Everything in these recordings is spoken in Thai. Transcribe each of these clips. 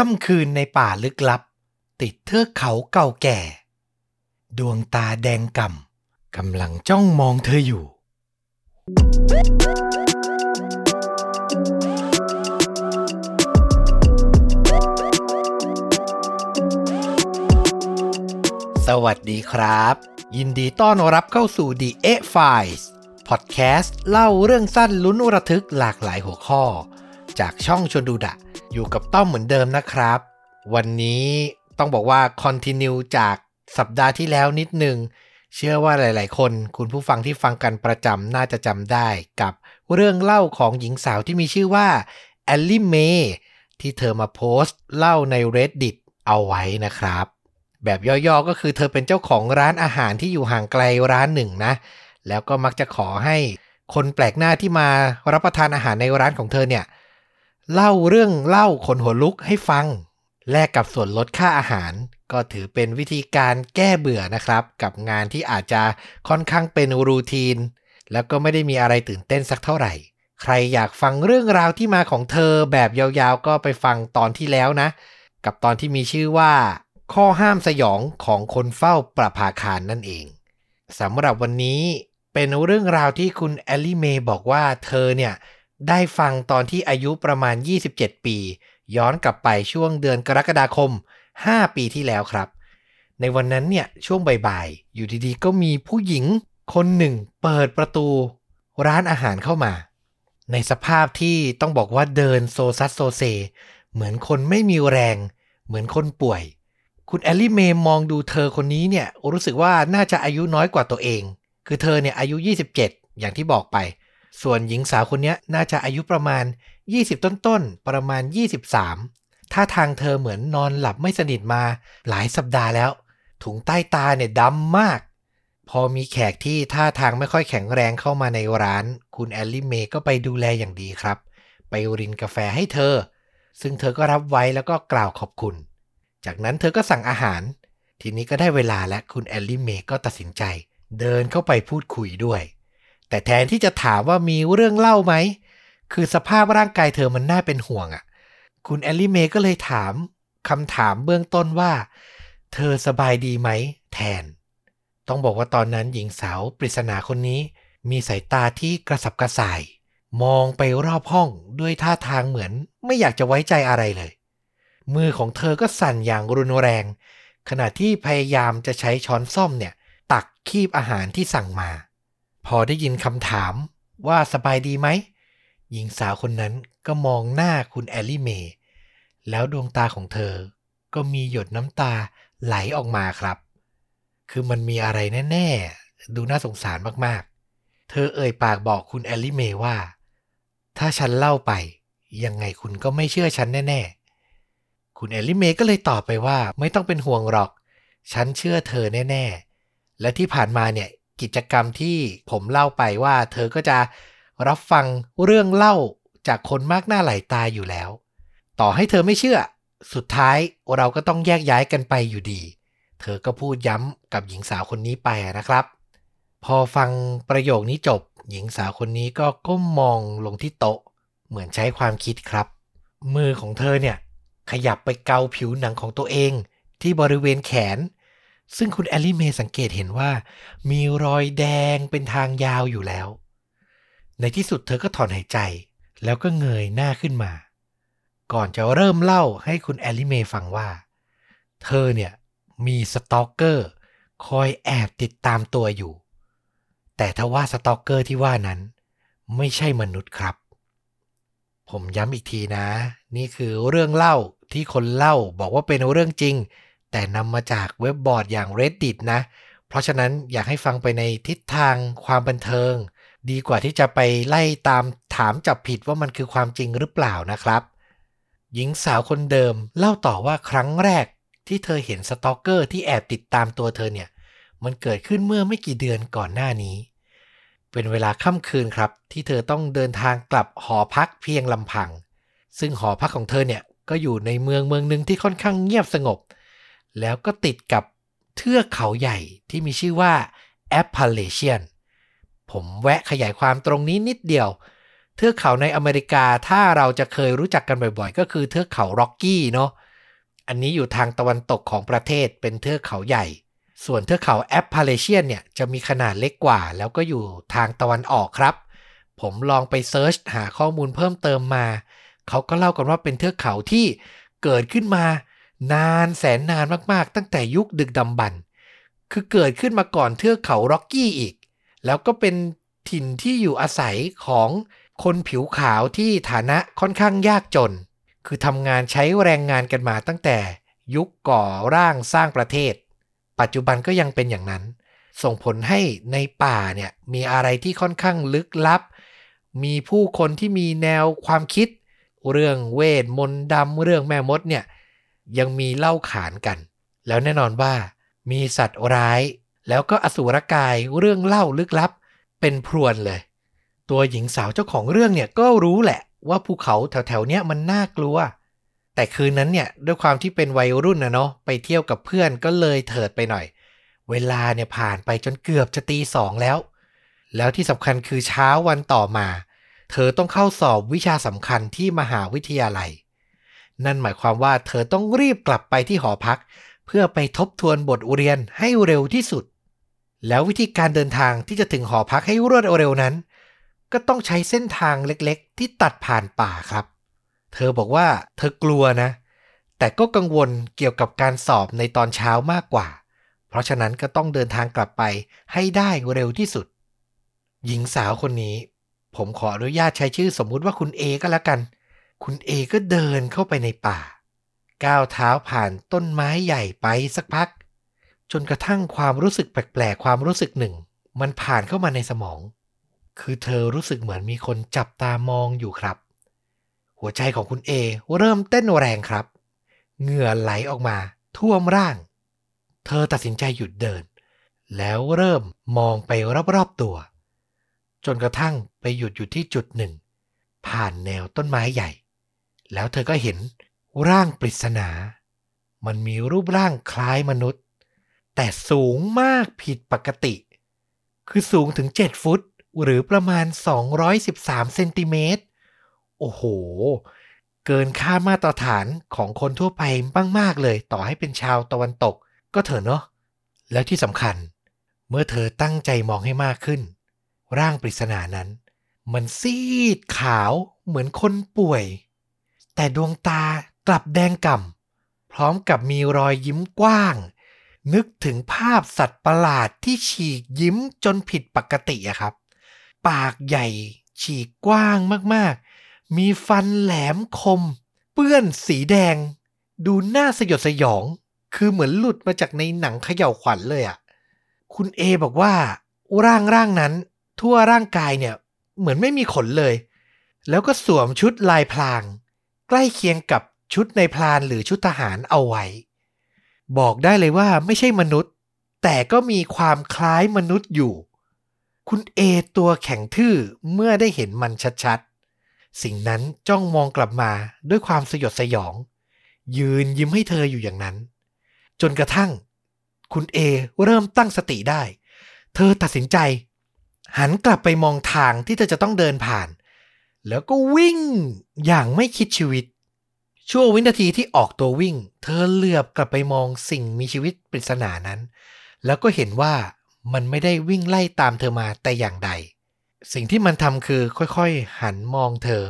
ค่ำคืนในป่าลึกลับ ติดเทือกเขาเก่าแก่ ดวงตาแดงก่ำกำลังจ้องมองเธออยู่ สวัสดีครับ ยินดีต้อนรับเข้าสู่ The A Files พอดแคสต์เล่าเรื่องสั้นลุ้นระทึกหลากหลายหัวข้อ จากช่องชนดูดะ อยู่กับต้อมเหมือนเดิมนะครับ วันนี้ต้องบอกว่าคอนติเนียจากสัปดาห์ที่แล้วนิดนึง เชื่อว่าหลาย ๆ คนคุณผู้ฟังที่ฟังกันประจำน่าจะจำได้กับเรื่องเล่าของหญิงสาวที่มีชื่อว่าแอลลี่เมย์ที่เธอมาโพสต์เล่าใน Reddit เอาไว้นะครับ แบบย่อ ๆ ก็คือเธอเป็นเจ้าของร้านอาหารที่อยู่ห่างไกลร้านหนึ่งนะ แล้วก็มักจะขอให้คนแปลกหน้าที่มารับประทานอาหารในร้านของเธอเนี่ย เล่าเรื่องเล่าขนหัวลุกให้ฟัง แลกกับส่วนลดค่าอาหาร ก็ถือเป็นวิธีการแก้เบื่อนะครับ กับงานที่อาจจะค่อนข้างเป็นรูทีน แล้วก็ไม่ได้มีอะไรตื่นเต้นสักเท่าไหร่ ใครอยากฟังเรื่องราวที่มาของเธอแบบยาวๆ ก็ไปฟังตอนที่แล้วนะ กับตอนที่มีชื่อว่า ข้อห้ามสยองของคนเฝ้าประภาคารนั่นเองสำหรับวันนี้เป็นเรื่องราวที่คุณแอลลี่เมย์บอกว่าเธอเนี่ย ได้ฟังตอนที่อายุประมาณ 27 ปี ย้อนกลับไปช่วงเดือนกรกฎาคม 5 ปีที่แล้วครับ ในวันนั้นเนี่ยช่วงบ่ายๆ อยู่ดีๆ ก็มีผู้หญิงคนหนึ่งเปิดประตูร้านอาหารเข้ามา ในสภาพที่ต้องบอกว่าเดินโซซัสโซเซ เหมือนคนไม่มีแรง เหมือนคนป่วย คุณแอลลี่เมย์มองดูเธอคนนี้เนี่ยรู้สึกว่าน่าจะอายุน้อยกว่าตัวเอง คือเธอเนี่ยอายุ 27 อย่างที่บอกไป ส่วนหญิงสาวคนนี้น่าจะอายุประมาณ 20 ต้นๆ ประมาณ 23 ท่าทางเธอเหมือนนอนหลับไม่สนิทมาหลายสัปดาห์แล้ว ถุงใต้ตาเนี่ยดำมาก พอมีแขกที่ท่าทางไม่ค่อยแข็งแรงเข้ามาในร้าน คุณแอลลี่เมย์ก็ไปดูแลอย่างดีครับ ไปรินกาแฟให้เธอ ซึ่งเธอก็รับไว้แล้วก็กล่าวขอบคุณ จากนั้นเธอก็สั่งอาหาร ทีนี้ก็ได้เวลาละคุณแอลลี่เมย์ก็ตัดสินใจ เดินเข้าไปพูดคุยด้วย แต่แทนที่จะถามว่ามีเรื่องเล่าไหม คือสภาพร่างกายเธอมันน่าเป็นห่วงอะ่ะ คุณแอลลี่เมย์ก็เลยถามคำถามเบื้องต้นว่า เธอสบายดีไหม แทน ต้องบอกว่าตอนนั้นหญิงสาวปริศนาคนนี้ มีสายตาที่กระสับกระส่าย มองไปรอบห้องด้วยท่าทางเหมือน ไม่อยากจะไว้ใจอะไรเลย มือของเธอก็สั่นอย่างรุนแรง ขณะที่พยายามจะใช้ช้อนส้อมเนี่ย ตักคีบอาหารที่สั่งมา พอได้ยินคำถามว่าสบายดีไหมหญิงสาวคนนั้นก็มองหน้าคุณแอลลี่เมย์แล้วดวงตาของเธอ ก็มีหยดน้ำตาไหลออกมาครับ คือมันมีอะไรแน่ ๆ ดูน่าสงสารมากๆ เธอเอ่ยปากบอกคุณแอลลี่เมย์ว่า ถ้าฉันเล่าไป ยังไงคุณก็ไม่เชื่อฉันแน่ ๆ คุณแอลลี่เมย์ก็เลยตอบไปว่าไม่ต้องเป็นห่วงหรอก ฉันเชื่อเธอแน่ ๆ และที่ผ่านมาเนี่ย กิจกรรมที่ผมเล่าไปว่า เธอก็จะรับฟังเรื่องเล่าจากคนมากหน้าหลายตาอยู่แล้ว ต่อให้เธอไม่เชื่อ สุดท้ายเราก็ต้องแยกย้ายกันไปอยู่ดี เธอก็พูดย้ำกับหญิงสาวคนนี้ไปนะครับ พอฟังประโยคนี้จบ หญิงสาวคนนี้ก็ก้มมองลงที่โต๊ะ เหมือนใช้ความคิดครับ มือของเธอเนี่ยขยับไปเกาผิวหนังของตัวเอง ที่บริเวณแขน ซึ่งคุณแอลลี่เมย์สังเกตเห็นว่า มีรอยแดงเป็นทางยาวอยู่แล้ว ในที่สุดเธอก็ถอนหายใจ แล้วก็เงยหน้าขึ้นมา ก่อนจะเริ่มเล่าให้คุณแอลลี่เมย์ฟังว่า เธอเนี่ยมี stalker คอยแอบติดตามตัวอยู่ แต่ทว่า stalker ที่ว่านั้น ไม่ใช่มนุษย์ครับ ผมย้ำอีกทีนะ นี่คือเรื่องเล่าที่คนเล่าบอกว่าเป็นเรื่องจริง แต่นำมาจากเว็บบอร์ดอย่าง Reddit นะ เพราะฉะนั้นอยากให้ฟังไปในทิศทางความบันเทิง ดีกว่าที่จะไปไล่ตามถามจับผิดว่ามันคือความจริงหรือเปล่านะครับ หญิงสาวคนเดิมเล่าต่อว่าครั้งแรกที่เธอเห็นสตอกเกอร์ที่แอบติดตามตัวเธอเนี่ย มันเกิดขึ้นเมื่อไม่กี่เดือนก่อนหน้านี้ เป็นเวลาค่ำคืนครับ ที่เธอต้องเดินทางกลับหอพักเพียงลำพัง ซึ่งหอพักของเธอเนี่ยก็อยู่ในเมืองเมืองหนึ่งที่ค่อนข้างเงียบสงบ แล้วก็ติดกับเทือกเขาใหญ่ที่มีชื่อว่า Appalachian ผมแวะขยายความตรงนี้นิดเดียว เทือกเขาในอเมริกาถ้าเราจะเคยรู้จักกันบ่อยๆ ก็คือเทือกเขาร็อกกี้เนาะอันนี้อยู่ทางตะวันตกของประเทศเป็นเทือกเขาใหญ่ ส่วนเทือกเขาแอปพาเลเชียนเนี่ยจะมีขนาดเล็กกว่า แล้วก็อยู่ทางตะวันออกครับ ผมลองไป search หาข้อมูลเพิ่มเติมมา เขาก็เล่ากันว่าเป็นเทือกเขาที่เกิดขึ้นมา นานแสนนานมากๆ ตั้งแต่ยุคดึกดำบรรพ์คือเกิดขึ้นมาก่อนเทือกเขาร็อกกี้อีก แล้วก็เป็นถิ่นที่อยู่อาศัยของคนผิวขาวที่ฐานะค่อนข้างยากจน คือทำงานใช้แรงงานกันมาตั้งแต่ยุคก่อร่างสร้างประเทศ ปัจจุบันก็ยังเป็นอย่างนั้น ส่งผลให้ในป่าเนี่ยมีอะไรที่ค่อนข้างลึกลับ มีผู้คนที่มีแนวความคิด เรื่องเวทมนต์ดำเรื่องแม่มดเนี่ย ยังมีเล่าขานกัน แล้วแน่นอนว่า มีสัตว์ร้าย แล้วก็อสูรกายเรื่องเล่าลึกลับ เป็นพรวนเลย ตัวหญิงสาวเจ้าของเรื่องเนี่ยก็รู้แหละว่าภูเขาแถวๆเนี้ยมันน่ากลัว แต่คืนนั้นเนี่ยด้วยความที่เป็นวัยรุ่นนะเนาะไปเที่ยวกับเพื่อนก็เลยเถิดไปหน่อย เวลาเนี่ยผ่านไปจนเกือบจะตีสองแล้ว แล้วที่สำคัญคือเช้าวันต่อมา เธอต้องเข้าสอบวิชาสำคัญที่มหาวิทยาลัย นั่นหมายความว่าเธอต้องรีบกลับไปที่หอพัก เพื่อไปทบทวนบทเรียนให้เร็วที่สุด แล้ววิธีการเดินทางที่จะถึงหอพักให้รวดเร็วนั้น ก็ต้องใช้เส้นทางเล็กๆ ที่ตัดผ่านป่าครับ เธอบอกว่าเธอกลัวนะ แต่ก็กังวลเกี่ยวกับการสอบในตอนเช้ามากกว่า เพราะฉะนั้นก็ต้องเดินทางกลับไปให้ได้เร็วที่สุด หญิงสาวคนนี้ ผมขออนุญาตใช้ชื่อสมมุติว่าคุณเอก็แล้วกัน คุณเอก็เดินเข้าไปในป่า ก้าวเท้าผ่านต้นไม้ใหญ่ไปสักพัก จนกระทั่งความรู้สึกแปลกๆความรู้สึกหนึ่ง มันผ่านเข้ามาในสมอง คือเธอรู้สึกเหมือนมีคนจับตามองอยู่ครับ หัวใจของคุณเอเริ่มเต้นแรงครับ เหงื่อไหลออกมาท่วมร่าง เธอตัดสินใจหยุดเดิน แล้วเริ่มมองไปรอบๆตัว จนกระทั่งไปหยุดอยู่ที่จุดหนึ่ง ผ่านแนวต้นไม้ใหญ่ แล้วเธอก็เห็นร่างปริศนา มันมีรูปร่างคล้ายมนุษย์ แต่สูงมากผิดปกติ คือสูงถึง 7 ฟุตหรือประมาณ 213 เซนติเมตร โอ้โห เกินค่ามาตรฐานของคนทั่วไปมากๆเลย ต่อให้เป็นชาวตะวันตก ก็เถอะเนาะ แล้วที่สำคัญ เมื่อเธอตั้งใจมองให้มากขึ้น ร่างปริศนานั้น มันซีดขาวเหมือนคนป่วย แต่ดวงตากลับแดงก่ำพร้อมกับมีรอยยิ้มกว้าง นึกถึงภาพสัตว์ประหลาดที่ฉีกยิ้มจนผิดปกติอะครับ ปากใหญ่ฉีกกว้างมากๆ มีฟันแหลมคม เปื้อนสีแดง ดูน่าสยดสยอง คือเหมือนหลุดมาจากในหนังเขย่าวขวัญเลยอะคุณเอบอกว่า ร่างร่างนั้น ทั่วร่างกายเนี่ย เหมือนไม่มีขนเลย แล้วก็สวมชุดลายพลาง ใกล้เคียงกับชุดในพลานหรือชุดทหารเอาไว้ บอกได้เลยว่าไม่ใช่มนุษย์ แต่ก็มีความคล้ายมนุษย์อยู่ คุณเอตัวแข็งทื่อเมื่อได้เห็นมันชัดๆ สิ่งนั้นจ้องมองกลับมาด้วยความสยดสยอง ยืนยิ้มให้เธออยู่อย่างนั้น จนกระทั่ง คุณเอเริ่มตั้งสติได้ เธอตัดสินใจ หันกลับไปมองทางที่เธอจะต้องเดินผ่าน แล้วก็วิ่งอย่างไม่คิดชีวิต ชั่ววินาทีที่ออกตัววิ่ง เธอเหลือบกลับไปมองสิ่งมีชีวิตปริศนานั้น แล้วก็เห็นว่ามันไม่ได้วิ่งไล่ตามเธอมาแต่อย่างใด สิ่งที่มันทำคือค่อยๆ หันมองเธอ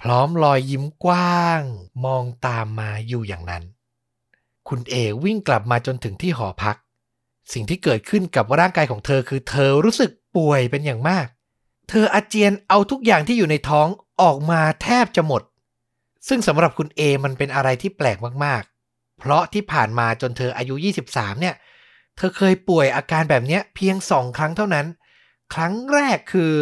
พร้อมรอยยิ้มกว้าง มองตามมาอยู่อย่างนั้น คุณเอวิ่งกลับมาจนถึงที่หอพัก สิ่งที่เกิดขึ้นกับร่างกายของเธอคือเธอรู้สึกป่วยเป็นอย่างมาก เธออาเจียนเอาทุกอย่างที่อยู่ในท้องออกมาแทบจะหมด ซึ่งสำหรับคุณเอมันเป็นอะไรที่แปลกมากๆ เพราะที่ผ่านมาจนเธออายุ 23 เนี่ย เธอเคยป่วยอาการแบบเนี้ยเพียงสองครั้งเท่านั้น ครั้งแรกคือ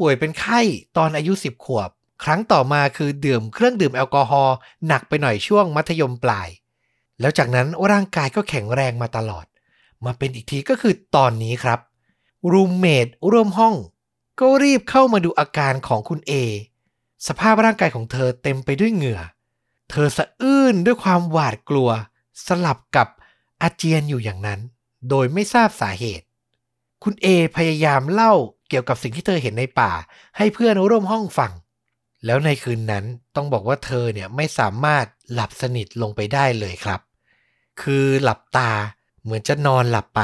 ป่วยเป็นไข้ตอนอายุ 10 ขวบ ครั้งต่อมาคือดื่มเครื่องดื่มแอลกอฮอล์หนักไปหน่อยช่วงมัธยมปลาย แล้วจากนั้นร่างกายก็แข็งแรงมาตลอด มาเป็นอีกทีก็คือตอนนี้ครับรูมเมทร่วมห้อง ก็รีบเข้ามาดูอาการของคุณเอ สภาพร่างกายของเธอเต็มไปด้วยเหงื่อ เธอสะอื้นด้วยความหวาดกลัว สลับกับอาเจียนอยู่อย่างนั้น โดยไม่ทราบสาเหตุ คุณเอพยายามเล่าเกี่ยวกับสิ่งที่เธอเห็นในป่า ให้เพื่อนร่วมห้องฟัง แล้วในคืนนั้นต้องบอกว่าเธอเนี่ยไม่สามารถหลับสนิทลงไปได้เลยครับ คือหลับตาเหมือนจะนอนหลับไป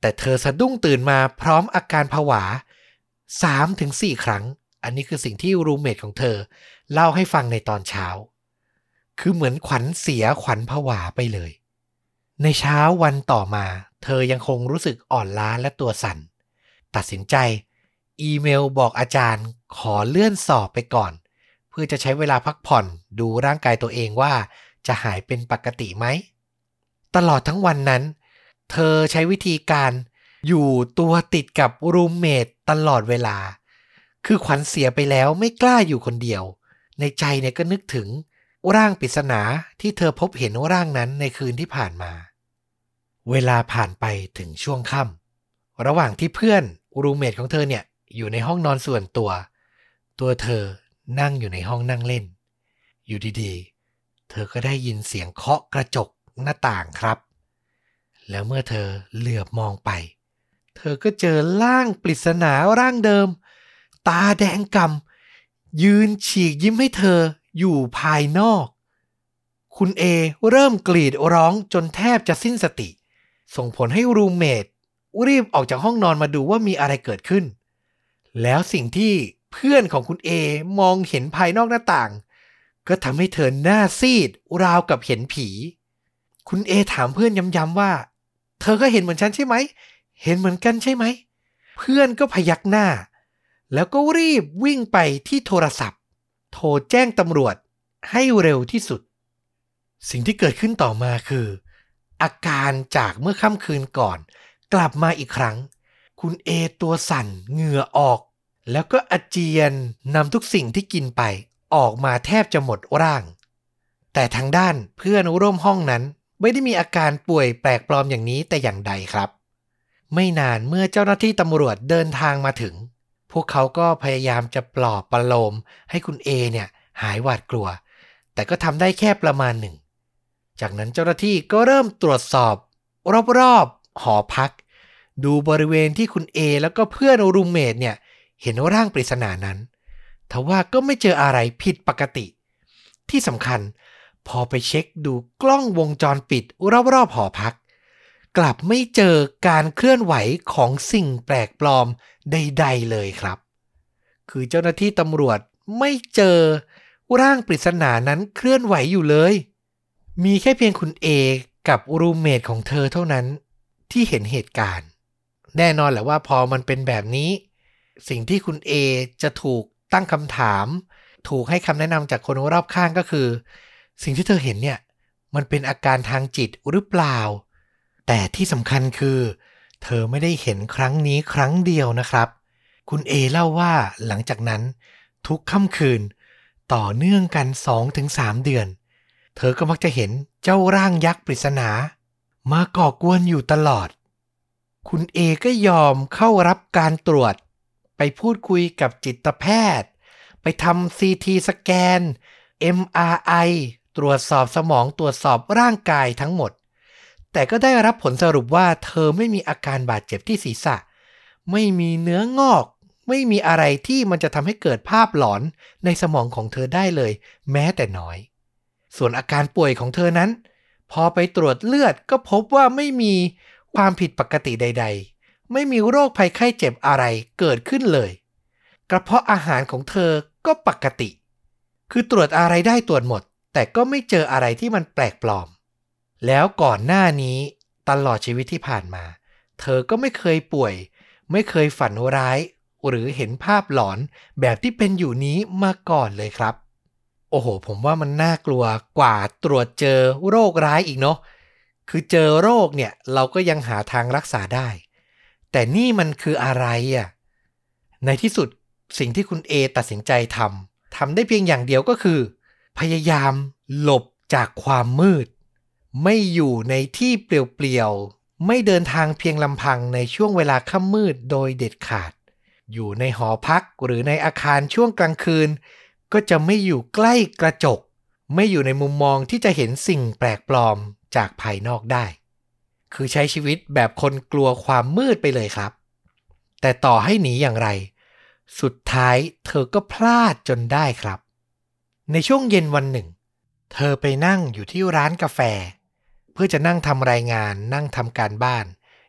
แต่เธอสะดุ้งตื่นมาพร้อมอาการผวา 3-4ครั้ง อันนี้คือสิ่งที่รูเมทของเธอ เล่าให้ฟังในตอนเช้า คือเหมือนขวัญเสียขวัญผวาไปเลย ในเช้าวันต่อมา เธอยังคงรู้สึกอ่อนล้าและตัวสั่น ตัดสินใจ อีเมลบอกอาจารย์ขอเลื่อนสอบไปก่อน เพื่อจะใช้เวลาพักผ่อนดูร่างกายตัวเองว่าจะหายเป็นปกติไหม ตลอดทั้งวันนั้น เธอใช้วิธีการ อยู่ตัวติดกับรูมเมทตลอดเวลา คือขวัญเสียไปแล้วไม่กล้าอยู่คนเดียว ในใจเนี่ยก็นึกถึง ร่างปริศนาที่เธอพบเห็นร่างนั้นในคืนที่ผ่านมา เวลาผ่านไปถึงช่วงค่ำระหว่างที่เพื่อนรูมเมทของเธอเนี่ยอยู่ในห้องนอนส่วนตัว ตัวเธอนั่งอยู่ในห้องนั่งเล่น อยู่ดีๆ เธอก็ได้ยินเสียงเคาะกระจกหน้าต่างครับ แล้วเมื่อเธอเหลือบมองไป เธอก็เจอร่างปริศนาร่างเดิม ตาแดงกำยืนฉีกยิ้มให้เธออยู่ภายนอก คุณเอเริ่มกรีดร้องจนแทบจะสิ้นสติ ส่งผลให้รูเมทรีบออกจากห้องนอนมาดูว่ามีอะไรเกิดขึ้น แล้วสิ่งที่เพื่อนของคุณเอมองเห็นภายนอกหน้าต่าง ก็ทำให้เธอหน้าซีดราวกับเห็นผี คุณเอถามเพื่อนย้ำๆว่า เธอก็เห็นเหมือนฉันใช่ไหม เห็นเหมือนกันใช่ไหม เพื่อนก็พยักหน้า แล้วก็รีบวิ่งไปที่โทรศัพท์ โทรแจ้งตำรวจให้เร็วที่สุด สิ่งที่เกิดขึ้นต่อมาคือ อาการจากเมื่อค่ำคืนก่อน กลับมาอีกครั้ง คุณเอตัวสั่นเหงื่อออก แล้วก็อาเจียนนำทุกสิ่งที่กินไปออกมาแทบจะหมดร่าง แต่ทางด้านเพื่อนร่วมห้องนั้นไม่ได้มีอาการป่วยแปลกปลอมอย่างนี้แต่อย่างใดครับ ไม่นานเมื่อเจ้าหน้าที่ตำรวจเดินทางมาถึง พวกเขาก็พยายามจะปลอบประโลมให้คุณเอเนี่ยหายหวาดกลัว แต่ก็ทำได้แค่ประมาณหนึ่ง จากนั้นเจ้าหน้าที่ก็เริ่มตรวจสอบ รอบๆหอพัก ดูบริเวณที่คุณเอแล้วก็เพื่อนรูมเมทเนี่ยเห็นร่างปริศนานั้นทว่าก็ไม่เจออะไรผิดปกติ ที่สำคัญ พอไปเช็คดูกล้องวงจรปิดรอบๆหอพัก กลับไม่เจอการเคลื่อนไหวของสิ่งแปลกปลอมใด ๆ เลยครับ คือเจ้าหน้าที่ตำรวจไม่เจอร่างปริศนานั้นเคลื่อนไหวอยู่เลย มีแค่เพียงคุณเอกับรูเมทของเธอเท่านั้นที่เห็นเหตุการณ์ แน่นอนแหละว่าพอมันเป็นแบบนี้ สิ่งที่คุณเอจะถูกตั้งคำถาม ถูกให้คำแนะนำจากคนรอบข้างก็คือ สิ่งที่เธอเห็นเนี่ย มันเป็นอาการทางจิตหรือเปล่า แต่ที่สำคัญคือ เธอไม่ได้เห็นครั้งนี้ครั้งเดียวนะครับ คุณเอเล่าว่าหลังจากนั้น ทุกค่ำคืน ต่อเนื่องกัน 2-3 เดือน เธอก็มักจะเห็นเจ้าร่างยักษ์ปริศนา มาก่อกวนอยู่ตลอด คุณเอก็ยอมเข้ารับการตรวจ ไปพูดคุยกับจิตแพทย์ ไปทำซีทีสแกน MRI ตรวจสอบสมองตรวจสอบร่างกายทั้งหมด แต่ก็ได้รับผลสรุปว่าเธอไม่มีอาการบาดเจ็บที่ศีรษะ ไม่มีเนื้องอก ไม่มีอะไรที่มันจะทำให้เกิดภาพหลอนในสมองของเธอได้เลย แม้แต่น้อย ส่วนอาการป่วยของเธอนั้น พอไปตรวจเลือดก็พบว่าไม่มีความผิดปกติใด ๆ ไม่มีโรคภัยไข้เจ็บอะไรเกิดขึ้นเลย กระเพาะอาหารของเธอก็ปกติ คือตรวจอะไรได้ตรวจหมด แต่ก็ไม่เจออะไรที่มันแปลกปลอม แล้วก่อนหน้านี้ตลอดชีวิตที่ผ่านมา เธอก็ไม่เคยป่วย ไม่เคยฝันร้าย หรือเห็นภาพหลอนแบบที่เป็นอยู่นี้มาก่อนเลยครับ โอ้โห ผมว่ามันน่ากลัวกว่าตรวจเจอโรคร้ายอีกเนาะคือเจอโรคเนี่ยเราก็ยังหาทางรักษาได้ แต่นี่มันคืออะไรอะในที่สุดสิ่งที่คุณเอตัดสินใจทำทำได้เพียงอย่างเดียวก็คือ พยายามหลบจากความมืด ไม่อยู่ในที่เปลี่ยวๆ ไม่เดินทางเพียงลำพังในช่วงเวลาค่ำมืดโดยเด็ดขาด อยู่ในหอพักหรือในอาคารช่วงกลางคืน ก็จะไม่อยู่ใกล้กระจก ไม่อยู่ในมุมมองที่จะเห็นสิ่งแปลกปลอมจากภายนอกได้ คือใช้ชีวิตแบบคนกลัวความมืดไปเลยครับ แต่ต่อให้หนีอย่างไร สุดท้ายเธอก็พลาดจนได้ครับ ในช่วงเย็นวันหนึ่ง เธอไปนั่งอยู่ที่ร้านกาแฟ เพื่อจะนั่งทำรายงานนั่งทำการบ้าน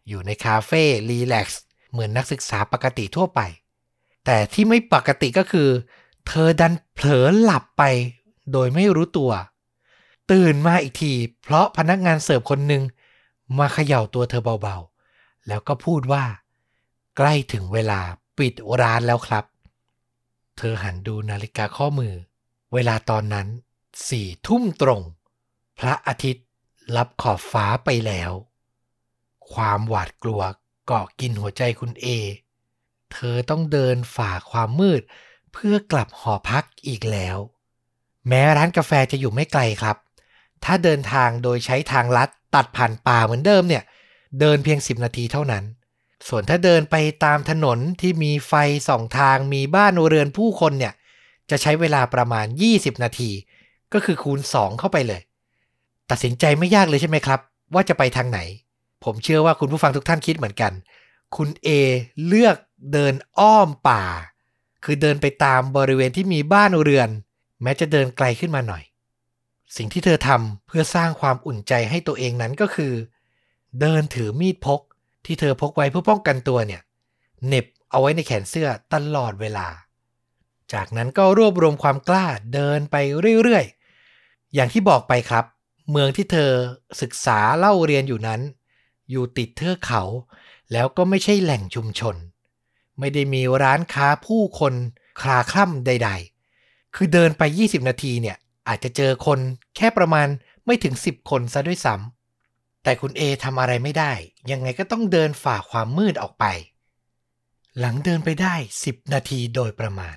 อยู่ในคาเฟ่รีแลกซ์เหมือนนักศึกษาปกติทั่วไป แต่ที่ไม่ปกติก็คือ เธอดันเผลอหลับไป โดยไม่รู้ตัว ตื่นมาอีกที เพราะพนักงานเสิร์ฟคนหนึ่งมาเขย่าตัวเธอเบาๆ แล้วก็พูดว่า ใกล้ถึงเวลาปิดร้านแล้วครับ เธอหันดูนาฬิกาข้อมือ เวลาตอนนั้นสี่ทุ่มตรง พระอาทิตย์ รับขอบฟ้าไปแล้ว ความหวาดกลัวเกาะกินหัวใจคุณเอ เธอต้องเดินฝ่าความมืด เพื่อกลับหอพักอีกแล้ว แม้ร้านกาแฟจะอยู่ไม่ไกลครับ ถ้าเดินทางโดยใช้ทางลัดตัดผ่านป่าเหมือนเดิมเนี่ย เดินเพียง 10 นาทีเท่านั้น ส่วนถ้าเดินไปตามถนนที่มีไฟสองทางมีบ้านเรือนผู้คนเนี่ย จะใช้เวลาประมาณ 20 นาที ก็คือคูณ 2 เข้าไปเลย ตัดสินใจไม่ยากเลยใช่ไหมครับ ว่าจะไปทางไหน ผมเชื่อว่าคุณผู้ฟังทุกท่านคิดเหมือนกัน คุณ A เลือกเดินอ้อมป่า คือเดินไปตามบริเวณที่มีบ้านเรือน แม้จะเดินไกลขึ้นมาหน่อย สิ่งที่เธอทำเพื่อสร้างความอุ่นใจให้ตัวเองนั้นก็คือ เดินถือมีดพก ที่เธอพกไว้เพื่อป้องกันตัวเนี่ยเหน็บเอาไว้ในแขนเสื้อตลอดเวลา จากนั้นก็รวบรวมความกล้าเดินไปเรื่อยๆ อย่างที่บอกไปครับ เมืองที่เธอศึกษาเล่าเรียนอยู่นั้น อยู่ติดเทือกเขา แล้วก็ไม่ใช่แหล่งชุมชน ไม่ได้มีร้านค้าผู้คนคลาคล่ำใด ๆ คือเดินไป 20 นาทีเนี่ยอาจจะเจอคนแค่ประมาณไม่ถึง 10 คนซะด้วยซ้ำแต่คุณเอทำอะไรไม่ได้ ยังไงก็ต้องเดินฝ่าความมืดออกไป หลังเดินไปได้ 10 นาทีโดยประมาณ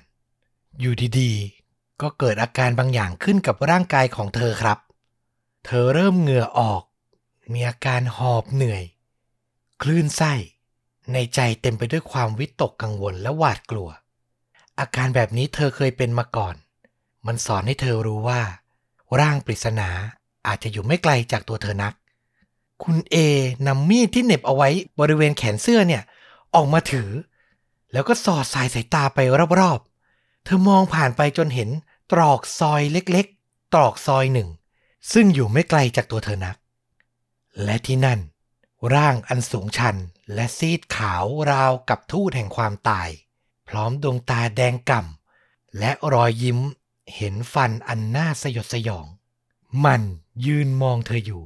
อยู่ดีๆ ก็เกิดอาการบางอย่างขึ้นกับร่างกายของเธอครับ เธอเริ่มเหงื่อออก มีอาการหอบเหนื่อย คลื่นไส้ ในใจเต็มไปด้วยความวิตกกังวลและหวาดกลัว อาการแบบนี้เธอเคยเป็นมาก่อน มันสอนให้เธอรู้ว่า ร่างปริศนาอาจจะอยู่ไม่ไกลจากตัวเธอนัก คุณเอนำมีดที่เหน็บเอาไว้บริเวณแขนเสื้อเนี่ย ออกมาถือ แล้วก็สอดสายสายตาไปรอบๆ เธอมองผ่านไปจนเห็นตรอกซอยเล็กๆ ตรอกซอยหนึ่ง ซึ่งอยู่ไม่ไกลจากตัวเธอนัก และที่นั่น ร่างอันสูงชันและซีดขาวราวกับทูตแห่งความตาย พร้อมดวงตาแดงก่ำและรอยยิ้มเห็นฟันอันน่าสยดสยอง มันยืนมองเธออยู่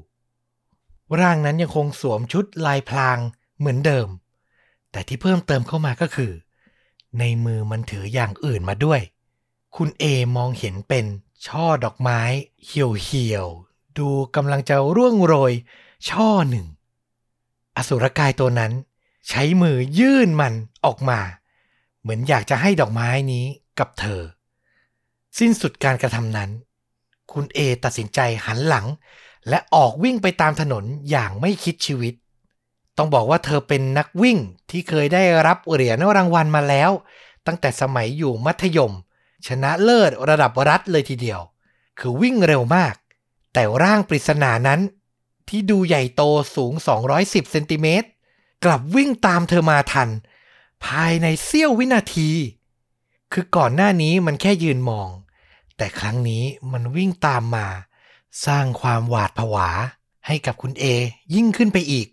ร่างนั้นยังคงสวมชุดลายพลางเหมือนเดิม แต่ที่เพิ่มเติมเข้ามาก็คือ ในมือมันถืออย่างอื่นมาด้วย คุณเอมองเห็นเป็น ช่อดอกไม้เหี่ยวๆดูกำลังจะร่วงโรย ช่อหนึ่ง อสุรกายตัวนั้น ใช้มือยื่นมันออกมา เหมือนอยากจะให้ดอกไม้นี้กับเธอ สิ้นสุดการกระทำนั้น คุณเอตัดสินใจหันหลัง และออกวิ่งไปตามถนนอย่างไม่คิดชีวิต ต้องบอกว่าเธอเป็นนักวิ่งที่เคยได้รับเหรียญรางวัลมาแล้ว ตั้งแต่สมัยอยู่มัธยม ชนะเลิศระดับรัฐเลยทีเดียว คือวิ่งเร็วมาก แต่ร่างปริศนานั้น ที่ดูใหญ่โตสูง 210 เซนติเมตร กลับวิ่งตามเธอมาทัน ภายในเสี้ยววินาที คือก่อนหน้านี้มันแค่ยืนมอง แต่ครั้งนี้มันวิ่งตามมา สร้างความหวาดผวา ให้กับคุณเอยิ่งขึ้นไปอีก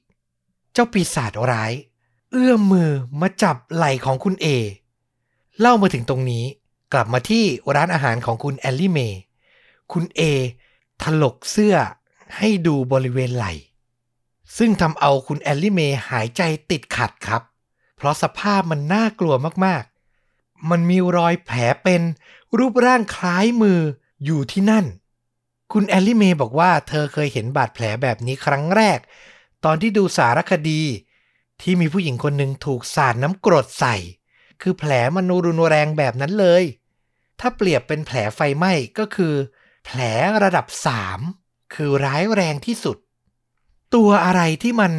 เจ้าปีศาจร้าย เอื้อมมือมาจับไหล่ของคุณเอเล่ามาถึงตรงนี้ กลับมาที่ร้านอาหารของคุณแอลลี่เมย์คุณเอถลกเสื้อให้ดูบริเวณไหล่ ซึ่งทำเอาคุณแอลลี่เมย์หายใจติดขัดครับ เพราะสภาพมันน่ากลัวมากๆ มันมีรอยแผลเป็นรูปร่างคล้ายมืออยู่ที่นั่น คุณแอลลี่เมย์บอกว่าเธอเคยเห็นบาดแผลแบบนี้ครั้งแรก ตอนที่ดูสารคดี ที่มีผู้หญิงคนหนึ่งถูกสาดน้ำกรดใส่ คือแผลมันรุนแรงแบบนั้นเลย ถ้าเปรียบเป็นแผลไฟไหม้ก็คือ แผลระดับสามคือร้ายแรงที่สุด ตัวอะไรที่มัน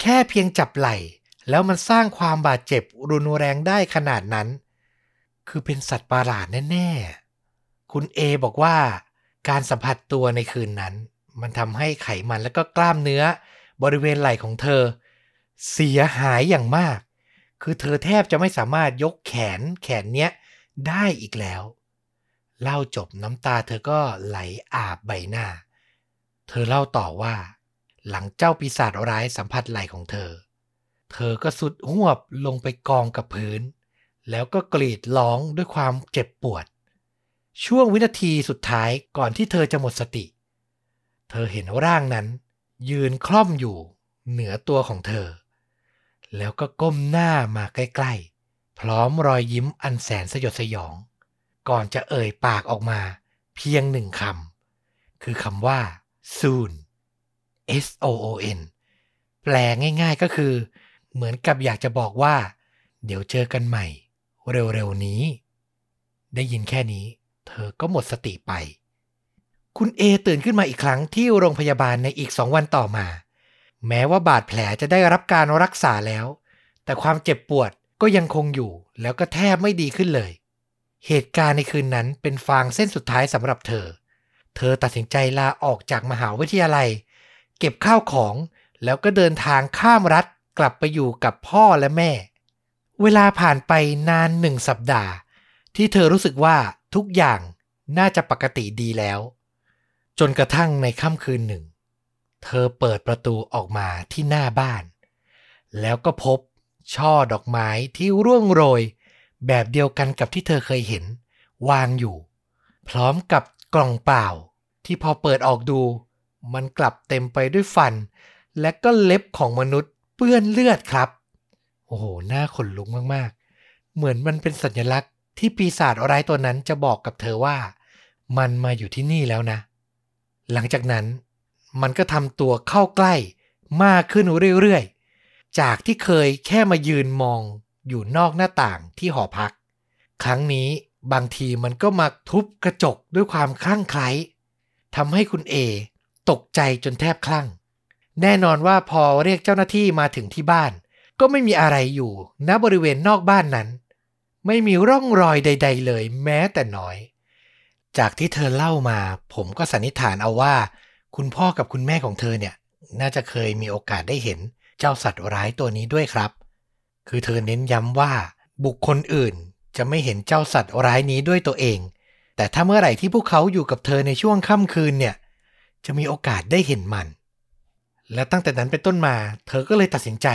แค่เพียงจับไหล่ แล้วมันสร้างความบาดเจ็บรุนแรงได้ขนาดนั้น คือเป็นสัตว์ประหลาดแน่ ๆ คุณเอบอกว่าการสัมผัสตัวในคืนนั้น มันทำให้ไขมันและก็กล้ามเนื้อ บริเวณไหล่ของเธอ เสียหายอย่างมากคคือเธอแทบจะไม่สามารถยกแขนแขนเนี้ยได้อีกแล้ว เล่าจบน้ำตาเธอก็ไหลอาบใบหน้า เธอเล่าต่อว่า หลังเจ้าปีศาจร้ายสัมผัสไหล่ของเธอ เธอก็สุดหวบลงไปกองกับพื้น แล้วก็กรีดร้องด้วยความเจ็บปวด ช่วงวินาทีสุดท้ายก่อนที่เธอจะหมดสติ เธอเห็นร่างนั้น ยืนคล่อมอยู่ เหนือตัวของเธอ แล้วก็ก้มหน้ามาใกล้ๆ พร้อมรอยยิ้มอันแสนสยดสยอง ก่อนจะเอ่ยปากออกมา เพียงหนึ่งคำคือคำว่า soon S O O N แปลง่ายๆก็คือ เหมือนกับอยากจะบอกว่า เดี๋ยวเจอกันใหม่ เร็วๆนี้ ได้ยินแค่นี้ เธอก็หมดสติไป คุณเอตื่นขึ้นมาอีกครั้งที่โรงพยาบาลในอีกสองวันต่อมา แม้ว่าบาดแผลจะได้รับการรักษาแล้ว แต่ความเจ็บปวดก็ยังคงอยู่แล้วก็แทบไม่ดีขึ้นเลย เหตุการณ์ในคืนนั้นเป็นฟางเส้นสุดท้ายสำหรับเธอ เธอตัดสินใจลาออกจากมหาวิทยาลัย เก็บข้าวของ แล้วก็เดินทางข้ามรัฐกลับไปอยู่กับพ่อและแม่ เวลาผ่านไปนานหนึ่งสัปดาห์ ที่เธอรู้สึกว่าทุกอย่างน่าจะปกติดีแล้ว จนกระทั่งในค่ำคืนหนึ่ง เธอเปิดประตูออกมาที่หน้าบ้าน แล้วก็พบช่อดอกไม้ที่ร่วงโรย แบบเดียวกันกับที่เธอเคยเห็น วางอยู่ พร้อมกับกล่องเปล่า ที่พอเปิดออกดู มันกลับเต็มไปด้วยฟัน และก็เล็บของมนุษย์เปื้อนเลือดครับ โอ้โหหน้าขนลุกมากๆ เหมือนมันเป็นสัญลักษณ์ที่ปีศาจร้ายตัวนั้นจะบอกกับเธอว่า มันมาอยู่ที่นี่แล้วนะ หลังจากนั้น มันก็ทำตัวเข้าใกล้มากขึ้นเรื่อยๆ จากที่เคยแค่มายืนมอง อยู่นอกหน้าต่างที่หอพัก ครั้งนี้บางทีมันก็มาทุบกระจกด้วยความคลั่งไคล้ทำให้คุณเอตกใจจนแทบคลั่ง แน่นอนว่าพอเรียกเจ้าหน้าที่มาถึงที่บ้าน ก็ไม่มีอะไรอยู่ณบริเวณนอกบ้านนั้น ไม่มีร่องรอยใด ๆ เลยแม้แต่น้อย จากที่เธอเล่ามา ผมก็สันนิษฐานเอาว่า คุณพ่อกับคุณแม่ของเธอเนี่ย น่าจะเคยมีโอกาสได้เห็นเจ้าสัตว์ร้ายตัวนี้ด้วยครับ คือเธอเน้นย้ำว่า บุคคลอื่นจะไม่เห็นเจ้าสัตว์ร้ายนี้ด้วยตัวเอง แต่ถ้าเมื่อไหร่ที่พวกเขาอยู่กับเธอในช่วงค่ำคืนเนี่ย จะมีโอกาสได้เห็นมัน และตั้งแต่นั้นเป็นต้นมา เธอก็เลยตัดสินใจ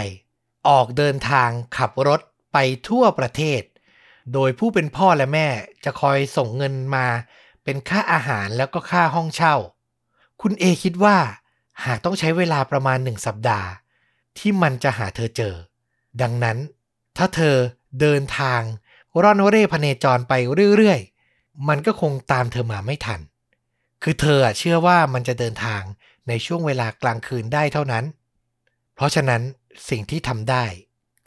ออกเดินทางขับรถไปทั่วประเทศ โดยผู้เป็นพ่อและแม่จะคอยส่งเงินมา เป็นค่าอาหารแล้วก็ค่าห้องเช่า คุณเอคิดว่า หากต้องใช้เวลาประมาณหนึ่งสัปดาห์ ที่มันจะหาเธอเจอ ดังนั้น ถ้าเธอเดินทาง ร่อนเร่พเนจรไปเรื่อยๆ มันก็คงตามเธอมาไม่ทัน คือเธอเชื่อว่ามันจะเดินทางในช่วงเวลากลางคืนได้เท่านั้น เพราะฉะนั้นสิ่งที่ทำได้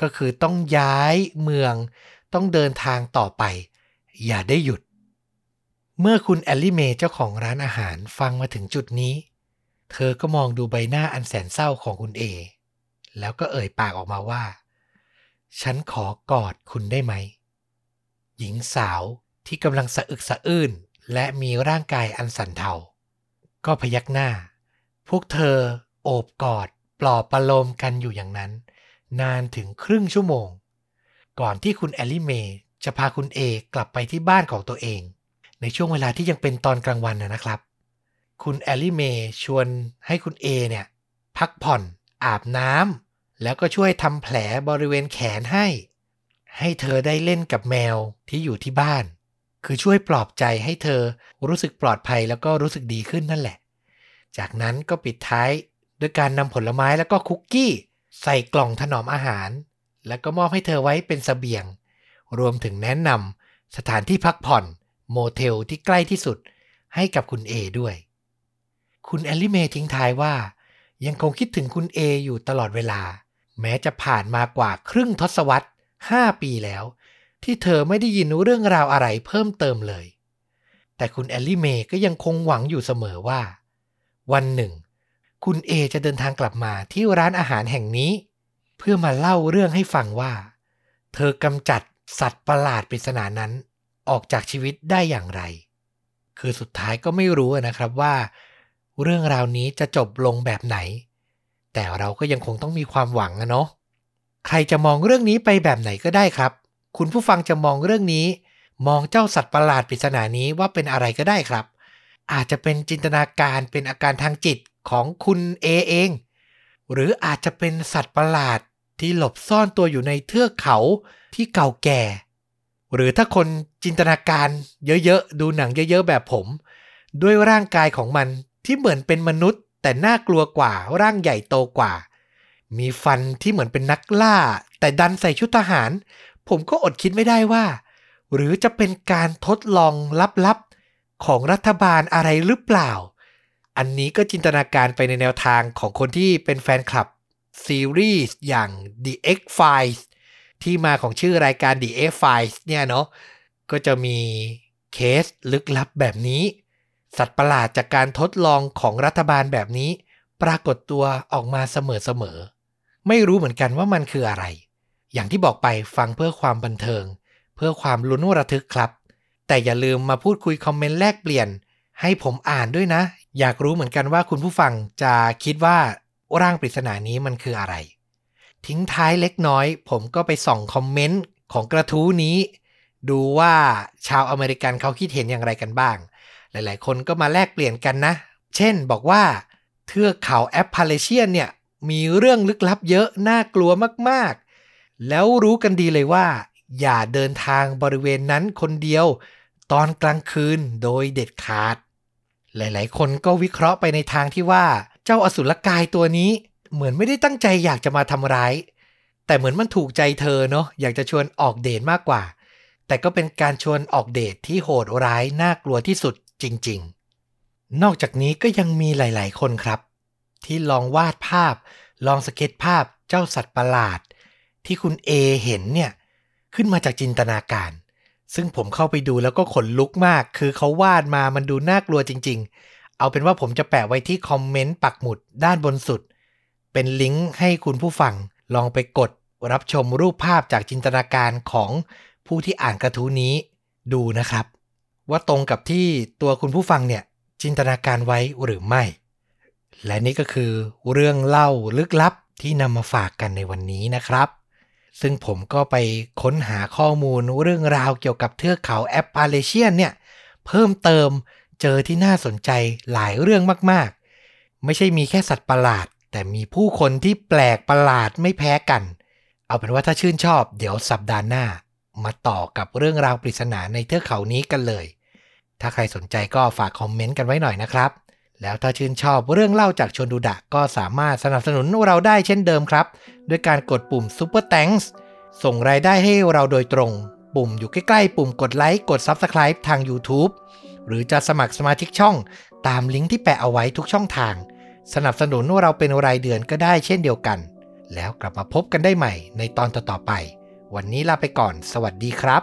ก็คือต้องย้ายเมือง ต้องเดินทางต่อไป อย่าได้หยุด เมื่อคุณแอลลี่เมย์เจ้าของร้านอาหารฟังมาถึงจุดนี้ เธอก็มองดูใบหน้าอันแสนเศร้าของคุณเอ แล้วก็เอ่ยปากออกมาว่า ฉันขอกอดคุณได้ไหม หญิงสาวที่กำลังสะอึกสะอื้นและมีร่างกายอันสั่นเทา ก็พยักหน้า พวกเธอโอบกอดปลอบประโลมกันอยู่อย่างนั้น นานถึงครึ่งชั่วโมง ก่อนที่คุณแอลลี่เมย์จะพาคุณเอกลับไปที่บ้านของตัวเอง ในช่วงเวลาที่ยังเป็นตอนกลางวันนะครับ คุณแอลลี่เมย์ชวนให้คุณเอเนี่ย พักผ่อนอาบน้ำ แล้วก็ช่วยทำแผลบริเวณแขนให้ ให้เธอได้เล่นกับแมวที่อยู่ที่บ้าน คือช่วยปลอบใจให้เธอรู้สึกปลอดภัยแล้วก็รู้สึกดีขึ้นนั่นแหละ จากนั้นก็ปิดท้ายด้วยการนำผลไม้แล้วก็คุกกี้ ใส่กล่องถนอมอาหาร แล้วก็มอบให้เธอไว้เป็นสเสบียง รวมถึงแนะนำสถานที่พักผ่อนโมเทลที่ใกล้ที่สุดให้กับคุณเอด้วย คุณแอลลี่เมย์ทิ้งท้ายว่า ยังคงคิดถึงคุณเออยู่ตลอดเวลา แม้จะผ่านมากว่าครึ่งทศวรรษ 5 ปีแล้ว ที่เธอไม่ได้ยินเรื่องราวอะไรเพิ่มเติมเลย แต่คุณแอลลี่เมย์ก็ยังคงหวังอยู่เสมอว่า วันหนึ่ง คุณเอจะเดินทางกลับมาที่ร้านอาหารแห่งนี้ เพื่อมาเล่าเรื่องให้ฟังว่า เธอกำจัดสัตว์ประหลาดปริศนานั้น ออกจากชีวิตได้อย่างไร คือสุดท้ายก็ไม่รู้นะครับว่า เรื่องราวนี้จะจบลงแบบไหน แต่เราก็ยังคงต้องมีความหวังนะเนาะใครจะมองเรื่องนี้ไปแบบไหนก็ได้ครับ คุณผู้ฟังจะมองเรื่องนี้ มองเจ้าสัตว์ประหลาดปริศนานี้ว่าเป็นอะไรก็ได้ครับ อาจจะเป็นจินตนาการเป็นอาการทางจิตของคุณเอเอง หรืออาจจะเป็นสัตว์ประหลาดที่หลบซ่อนตัวอยู่ในเทือกเขาที่เก่าแก่ หรือถ้าคนจินตนาการเยอะๆ ดูหนังเยอะๆ แบบผม ด้วยร่างกายของมันที่เหมือนเป็นมนุษย์ แต่น่ากลัวกว่าร่างใหญ่โตกว่า มีฟันที่เหมือนเป็นนักล่า แต่ดันใส่ชุดทหาร ผมก็อดคิดไม่ได้ว่า หรือจะเป็นการทดลองลับๆ ของรัฐบาลอะไรหรือเปล่า อันนี้ก็จินตนาการไปในแนวทางของคนที่เป็นแฟนคลับซีรีส์อย่าง The X Files ที่มาของชื่อรายการ The X Files เนี่ยเนาะก็จะมีเคสลึกลับแบบนี้ สัตว์ประหลาดจากการทดลองของรัฐบาลแบบนี้ ปรากฏตัวออกมาเสมอๆ ไม่รู้เหมือนกันว่ามันคืออะไร อย่างที่บอกไปฟังเพื่อความบันเทิง เพื่อความลุ้นระทึกครับ แต่อย่าลืมมาพูดคุยคอมเมนต์แลกเปลี่ยน ให้ผมอ่านด้วยนะ อยากรู้เหมือนกันว่าคุณผู้ฟังจะคิดว่าร่างปริศนานี้มันคืออะไร ทิ้งท้ายเล็กน้อย ผมก็ไปส่องคอมเมนต์ของกระทู้นี้ ดูว่าชาวอเมริกันเขาคิดเห็นอย่างไรกันบ้าง หลายๆ คนก็มาแลกเปลี่ยนกันนะ เช่นบอกว่าเทือกเขาแอปพาเลเชียนเนี่ยมีเรื่องลึกลับเยอะน่ากลัวมากๆ แล้วรู้กันดีเลยว่า อย่าเดินทางบริเวณนั้นคนเดียว ตอนกลางคืนโดยเด็ดขาด หลายๆ คนก็วิเคราะห์ไปในทางที่ว่าเจ้าอสุรกายตัวนี้เหมือนไม่ได้ตั้งใจอยากจะมาทำร้าย แต่เหมือนมันถูกใจเธอเนาะอยากจะชวนออกเดทมากกว่า แต่ก็เป็นการชวนออกเดทที่โหดร้ายน่ากลัวที่สุด จริง ๆ นอกจากนี้ก็ยังมีหลาย ๆ คนครับ ที่ลองวาดภาพ ลองสเก็ตภาพเจ้าสัตว์ประหลาด ที่คุณเอเห็นเนี่ย ขึ้นมาจากจินตนาการ ซึ่งผมเข้าไปดูแล้วก็ขนลุกมาก คือเขาวาดมามันดูน่ากลัวจริง ๆ เอาเป็นว่าผมจะแปะไว้ที่คอมเมนต์ปักหมุดด้านบนสุด เป็นลิงก์ให้คุณผู้ฟังลองไปกดรับชมรูปภาพจากจินตนาการของผู้ที่อ่านกระทู้นี้ดูนะครับ ว่าตรงกับที่ตัวคุณผู้ฟังเนี่ยจินตนาการไว้หรือไม่ และนี่ก็คือเรื่องเล่าลึกลับที่นำมาฝากกันในวันนี้นะครับ ซึ่งผมก็ไปค้นหาข้อมูลเรื่องราวเกี่ยวกับเทือกเขาแอปพาเลเชียนเนี่ยเพิ่มเติมเจอที่น่าสนใจหลายเรื่องมากๆ ไม่ใช่มีแค่สัตว์ประหลาด แต่มีผู้คนที่แปลกประหลาดไม่แพ้กัน เอาเป็นว่าถ้าชื่นชอบ เดี๋ยวสัปดาห์หน้า มาต่อกับเรื่องราวปริศนาในเทือกเขานี้กันเลย ถ้าใครสนใจก็ฝากคอมเมนต์กันไว้หน่อยนะครับ แล้วถ้าชื่นชอบเรื่องเล่าจากชนดูดะก็สามารถสนับสนุนเราได้เช่นเดิมครับ ด้วยการกดปุ่ม Super Thanks ส่งรายได้ให้เราโดยตรง ปุ่มอยู่ใกล้ๆ ปุ่มกดไลค์กด Subscribe ทาง YouTube หรือจะสมัครสมาชิกช่องตามลิงก์ที่แปะเอาไว้ทุกช่องทาง สนับสนุนเราเป็นรายเดือนก็ได้เช่นเดียวกัน แล้วกลับมาพบกันได้ใหม่ในตอนต่อๆไป วันนี้ลาไปก่อน สวัสดีครับ